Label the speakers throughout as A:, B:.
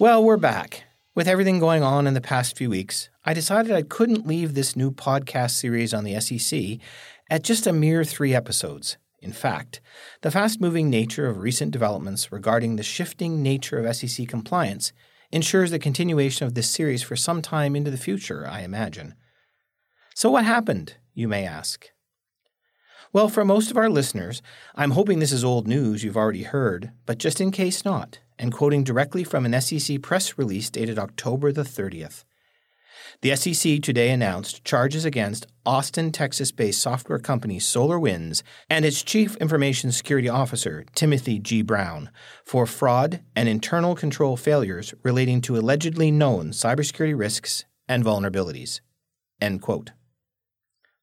A: Well, we're back. With everything going on in the past few weeks, I decided I couldn't leave this new podcast series on the SEC at just a mere three episodes. In fact, the fast moving nature of recent developments regarding the shifting nature of SEC compliance ensures the continuation of this series for some time into the future, I imagine. So, what happened, you may ask? Well, for most of our listeners, I'm hoping this is old news you've already heard, but just in case not, and quoting directly from an SEC press release dated October the 30th. The SEC today announced charges against Austin, Texas based software company SolarWinds and its Chief Information Security Officer, Timothy G. Brown, for fraud and internal control failures relating to allegedly known cybersecurity risks and vulnerabilities. End quote.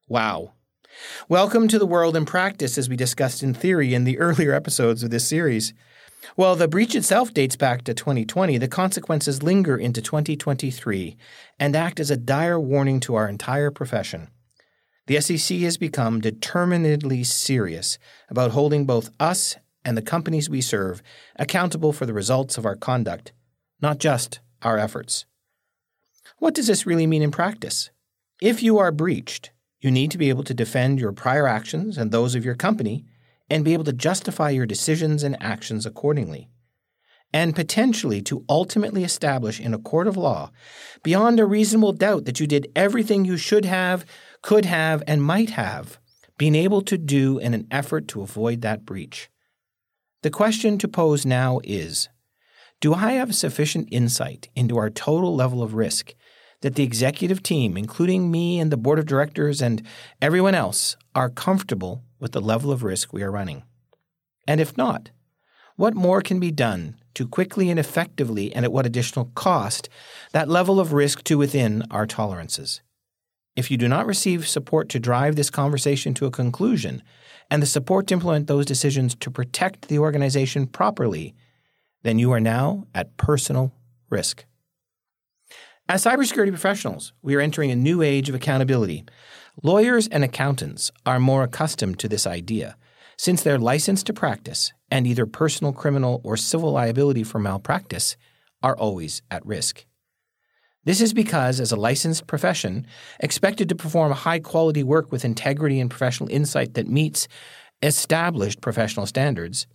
A: Wow. Welcome to the world in practice, as we discussed in theory in the earlier episodes of this series. While the breach itself dates back to 2020, the consequences linger into 2023 and act as a dire warning to our entire profession. The SEC has become determinedly serious about holding both us and the companies we serve accountable for the results of our conduct, not just our efforts. What does this really mean in practice? If you are breached, you need to be able to defend your prior actions and those of your company and be able to justify your decisions and actions accordingly. And potentially to ultimately establish in a court of law, beyond a reasonable doubt, that you did everything you should have, could have, and might have been able to do in an effort to avoid that breach. The question to pose now is Do I have sufficient insight into our total level of risk that the executive team, including me and the board of directors and everyone else, are comfortable with the level of risk we are running? And if not, what more can be done to quickly and effectively and at what additional cost that level of risk to within our tolerances? If you do not receive support to drive this conversation to a conclusion and the support to implement those decisions to protect the organization properly, then you are now at personal risk. As cybersecurity professionals, we are entering a new age of accountability. Lawyers and accountants are more accustomed to this idea since their license to practice and either personal criminal or civil liability for malpractice are always at risk. This is because, as a licensed profession, expected to perform high quality work with integrity and professional insight that meets established professional standards,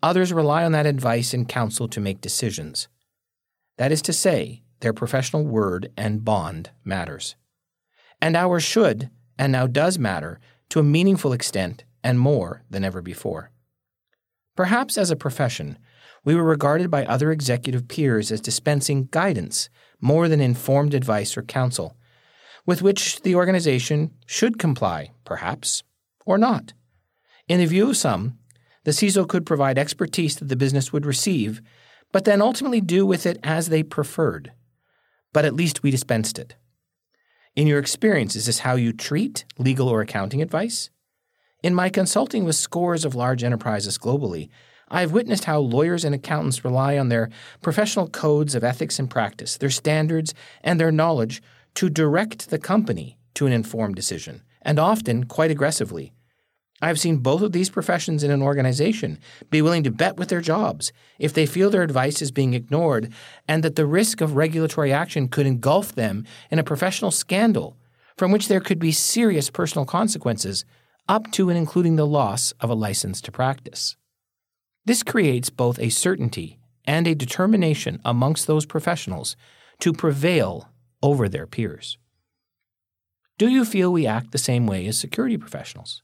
A: others rely on that advice and counsel to make decisions. That is to say, their professional word and bond matters. And ours should, and now does matter, to a meaningful extent and more than ever before. Perhaps as a profession, we were regarded by other executive peers as dispensing guidance more than informed advice or counsel, with which the organization should comply, perhaps, or not. In the view of some, the CISO could provide expertise that the business would receive, but then ultimately do with it as they preferred but at least we dispensed it. In your experience, is this how you treat legal or accounting advice? In my consulting with scores of large enterprises globally, I have witnessed how lawyers and accountants rely on their professional codes of ethics and practice, their standards, and their knowledge to direct the company to an informed decision, and often quite aggressively, I have seen both of these professions in an organization be willing to bet with their jobs if they feel their advice is being ignored and that the risk of regulatory action could engulf them in a professional scandal from which there could be serious personal consequences, up to and including the loss of a license to practice. This creates both a certainty and a determination amongst those professionals to prevail over their peers. Do you feel we act the same way as security professionals?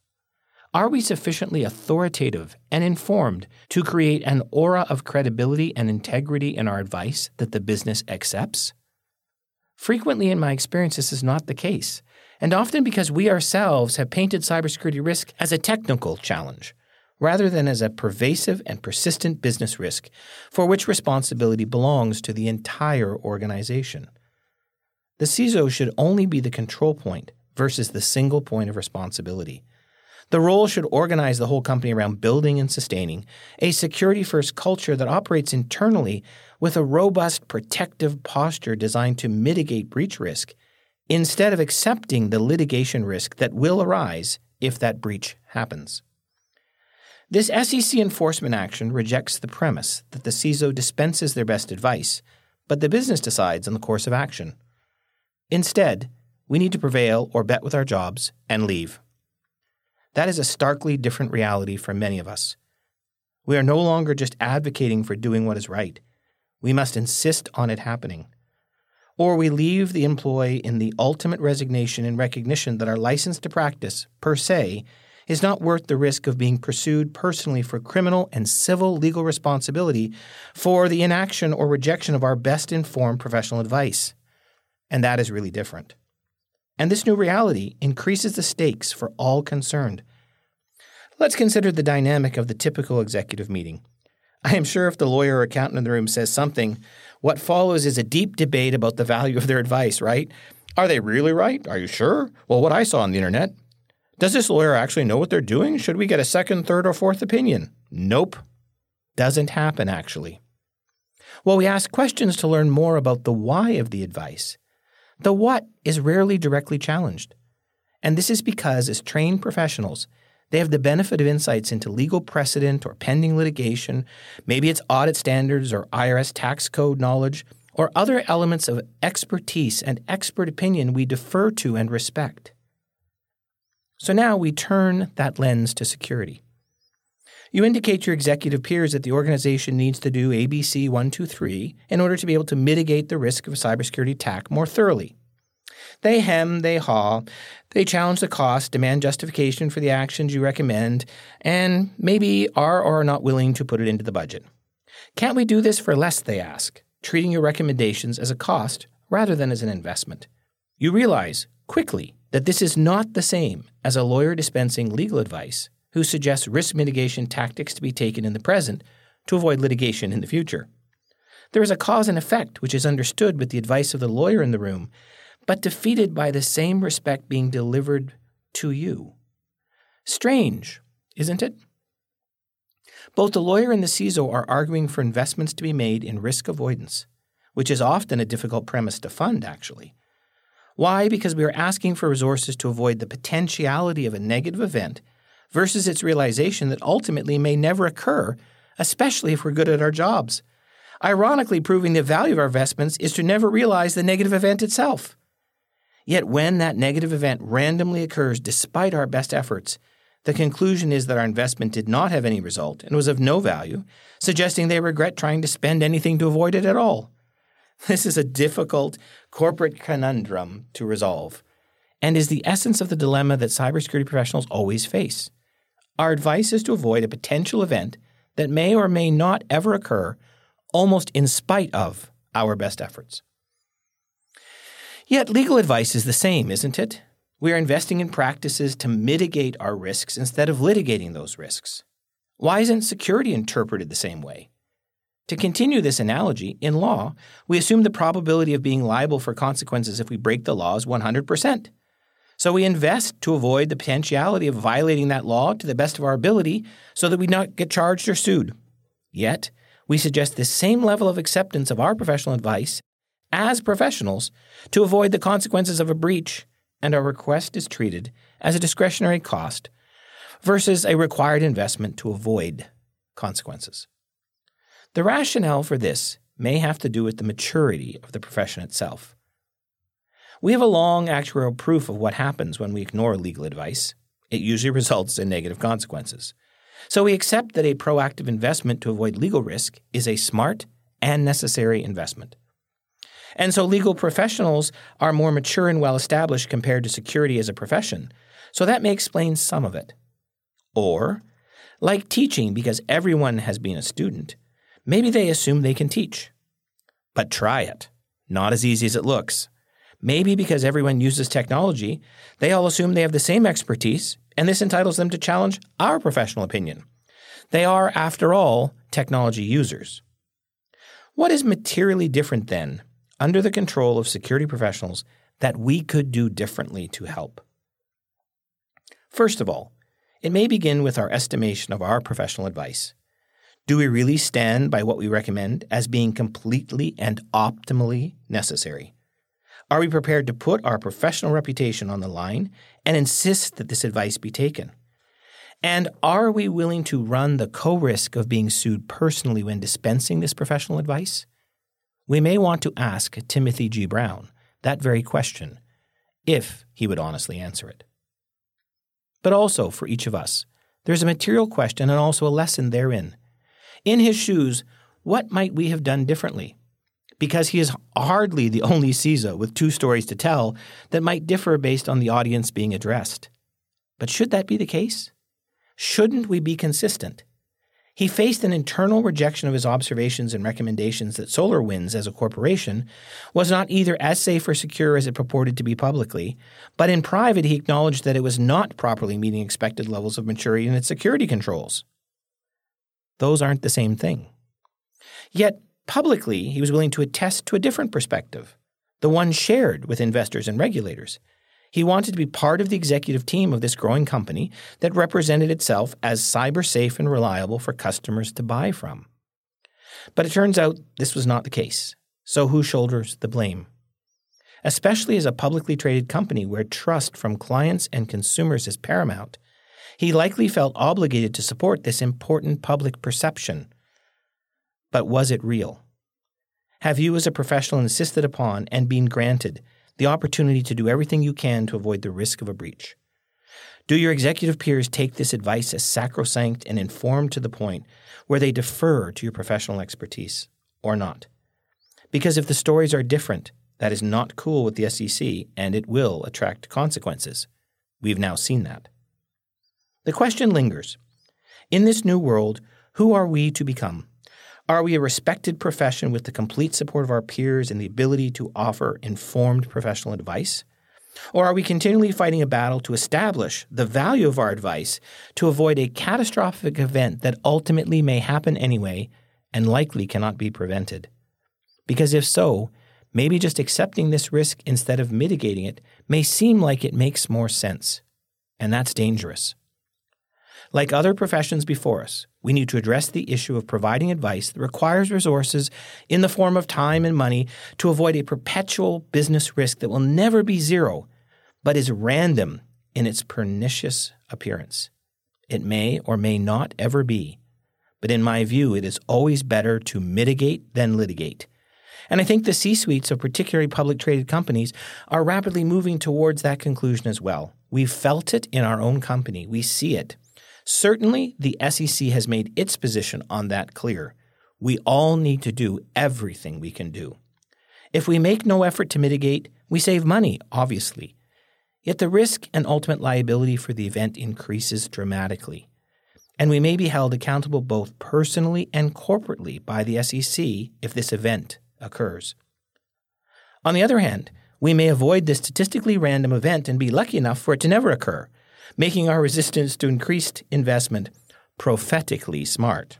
A: Are we sufficiently authoritative and informed to create an aura of credibility and integrity in our advice that the business accepts? Frequently, in my experience, this is not the case, and often because we ourselves have painted cybersecurity risk as a technical challenge rather than as a pervasive and persistent business risk for which responsibility belongs to the entire organization. The CISO should only be the control point versus the single point of responsibility. The role should organize the whole company around building and sustaining a security first culture that operates internally with a robust protective posture designed to mitigate breach risk instead of accepting the litigation risk that will arise if that breach happens. This SEC enforcement action rejects the premise that the CISO dispenses their best advice, but the business decides on the course of action. Instead, we need to prevail or bet with our jobs and leave. That is a starkly different reality for many of us. We are no longer just advocating for doing what is right. We must insist on it happening. Or we leave the employee in the ultimate resignation and recognition that our license to practice, per se, is not worth the risk of being pursued personally for criminal and civil legal responsibility for the inaction or rejection of our best informed professional advice. And that is really different. And this new reality increases the stakes for all concerned. Let's consider the dynamic of the typical executive meeting. I am sure if the lawyer or accountant in the room says something, what follows is a deep debate about the value of their advice, right? Are they really right? Are you sure? Well, what I saw on the internet. Does this lawyer actually know what they're doing? Should we get a second, third, or fourth opinion? Nope. Doesn't happen, actually. Well, we ask questions to learn more about the why of the advice. The what is rarely directly challenged. And this is because, as trained professionals, they have the benefit of insights into legal precedent or pending litigation. Maybe it's audit standards or IRS tax code knowledge or other elements of expertise and expert opinion we defer to and respect. So now we turn that lens to security. You indicate your executive peers that the organization needs to do ABC 123 in order to be able to mitigate the risk of a cybersecurity attack more thoroughly. They hem, they haw, they challenge the cost, demand justification for the actions you recommend, and maybe are or are not willing to put it into the budget. Can't we do this for less, they ask, treating your recommendations as a cost rather than as an investment? You realize quickly that this is not the same as a lawyer dispensing legal advice who suggests risk mitigation tactics to be taken in the present to avoid litigation in the future. There is a cause and effect which is understood with the advice of the lawyer in the room but defeated by the same respect being delivered to you. Strange, isn't it? Both the lawyer and the CISO are arguing for investments to be made in risk avoidance, which is often a difficult premise to fund, actually. Why? Because we are asking for resources to avoid the potentiality of a negative event versus its realization that ultimately may never occur, especially if we're good at our jobs. Ironically, proving the value of our investments is to never realize the negative event itself. Yet when that negative event randomly occurs despite our best efforts, the conclusion is that our investment did not have any result and was of no value, suggesting they regret trying to spend anything to avoid it at all. This is a difficult corporate conundrum to resolve and is the essence of the dilemma that cybersecurity professionals always face. Our advice is to avoid a potential event that may or may not ever occur, almost in spite of our best efforts. Yet legal advice is the same, isn't it? We are investing in practices to mitigate our risks instead of litigating those risks. Why isn't security interpreted the same way? To continue this analogy, in law, we assume the probability of being liable for consequences if we break the law is 100%. So we invest to avoid the potentiality of violating that law to the best of our ability so that we not get charged or sued. Yet, we suggest the same level of acceptance of our professional advice as professionals to avoid the consequences of a breach, and our request is treated as a discretionary cost versus a required investment to avoid consequences. The rationale for this may have to do with the maturity of the profession itself. We have a long actuarial proof of what happens when we ignore legal advice. It usually results in negative consequences. So we accept that a proactive investment to avoid legal risk is a smart and necessary investment. And so legal professionals are more mature and well established compared to security as a profession. So that may explain some of it. Or, like teaching because everyone has been a student, maybe they assume they can teach. But try it. Not as easy as it looks. Maybe because everyone uses technology, they all assume they have the same expertise, and this entitles them to challenge our professional opinion. They are, after all, technology users. What is materially different then under the control of security professionals that we could do differently to help. First of all, it may begin with our estimation of our professional advice. Do we really stand by what we recommend as being completely and optimally necessary? Are we prepared to put our professional reputation on the line and insist that this advice be taken? And are we willing to run the co risk of being sued personally when dispensing this professional advice? we may want to ask Timothy G. Brown that very question, if he would honestly answer it. But also for each of us, there's a material question and also a lesson therein. In his shoes, what might we have done differently? Because he is hardly the only CISO with two stories to tell that might differ based on the audience being addressed. But should that be the case? Shouldn't we be consistent? He faced an internal rejection of his observations and recommendations that SolarWinds as a corporation was not either as safe or secure as it purported to be publicly, but in private he acknowledged that it was not properly meeting expected levels of maturity in its security controls. Those aren't the same thing. Yet, publicly, he was willing to attest to a different perspective, the one shared with investors and regulators. He wanted to be part of the executive team of this growing company that represented itself as cyber safe and reliable for customers to buy from. But it turns out this was not the case. So who shoulders the blame? Especially as a publicly traded company where trust from clients and consumers is paramount, he likely felt obligated to support this important public perception. But was it real? Have you, as a professional, insisted upon and been granted the opportunity to do everything you can to avoid the risk of a breach. Do your executive peers take this advice as sacrosanct and informed to the point where they defer to your professional expertise or not? Because if the stories are different, that is not cool with the SEC and it will attract consequences. We've now seen that. The question lingers In this new world, who are we to become? Are we a respected profession with the complete support of our peers and the ability to offer informed professional advice? Or are we continually fighting a battle to establish the value of our advice to avoid a catastrophic event that ultimately may happen anyway and likely cannot be prevented? Because if so, maybe just accepting this risk instead of mitigating it may seem like it makes more sense. And that's dangerous. Like other professions before us, we need to address the issue of providing advice that requires resources in the form of time and money to avoid a perpetual business risk that will never be zero, but is random in its pernicious appearance. It may or may not ever be, but in my view, it is always better to mitigate than litigate. And I think the C suites of particularly public traded companies are rapidly moving towards that conclusion as well. We've felt it in our own company, we see it. Certainly, the SEC has made its position on that clear. We all need to do everything we can do. If we make no effort to mitigate, we save money, obviously. Yet the risk and ultimate liability for the event increases dramatically. And we may be held accountable both personally and corporately by the SEC if this event occurs. On the other hand, we may avoid this statistically random event and be lucky enough for it to never occur making our resistance to increased investment prophetically smart.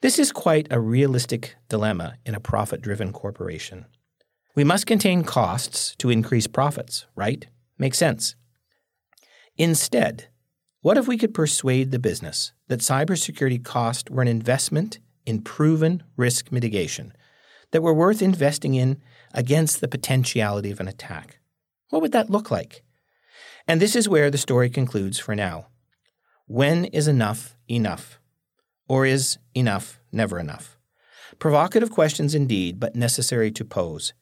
A: This is quite a realistic dilemma in a profit driven corporation. We must contain costs to increase profits, right? Makes sense. Instead, what if we could persuade the business that cybersecurity costs were an investment in proven risk mitigation that were worth investing in against the potentiality of an attack? What would that look like? And this is where the story concludes for now. When is enough enough? Or is enough never enough? Provocative questions indeed, but necessary to pose.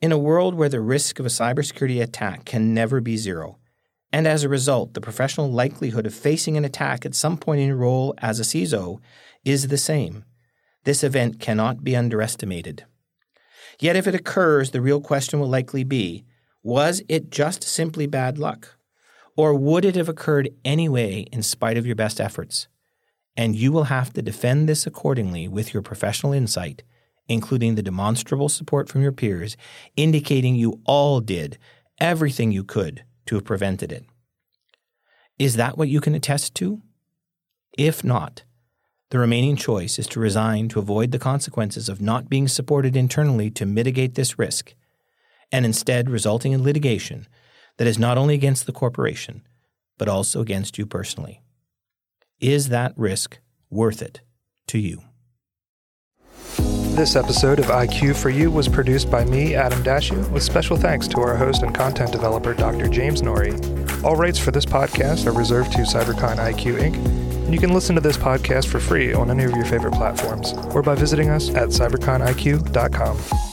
A: In a world where the risk of a cybersecurity attack can never be zero, and as a result, the professional likelihood of facing an attack at some point in your role as a CISO is the same. This event cannot be underestimated. Yet, if it occurs, the real question will likely be was it just simply bad luck? Or would it have occurred anyway in spite of your best efforts? And you will have to defend this accordingly with your professional insight, including the demonstrable support from your peers, indicating you all did everything you could to have prevented it. Is that what you can attest to? If not, the remaining choice is to resign to avoid the consequences of not being supported internally to mitigate this risk, and instead resulting in litigation that is not only against the corporation, but also against you personally. Is that risk worth it to you?
B: This episode of IQ for You was produced by me, Adam Dashu, with special thanks to our host and content developer, Dr. James Norrie. All rights for this podcast are reserved to CyberCon IQ Inc And you can listen to this podcast for free on any of your favorite platforms or by visiting us at cyberconiq.com.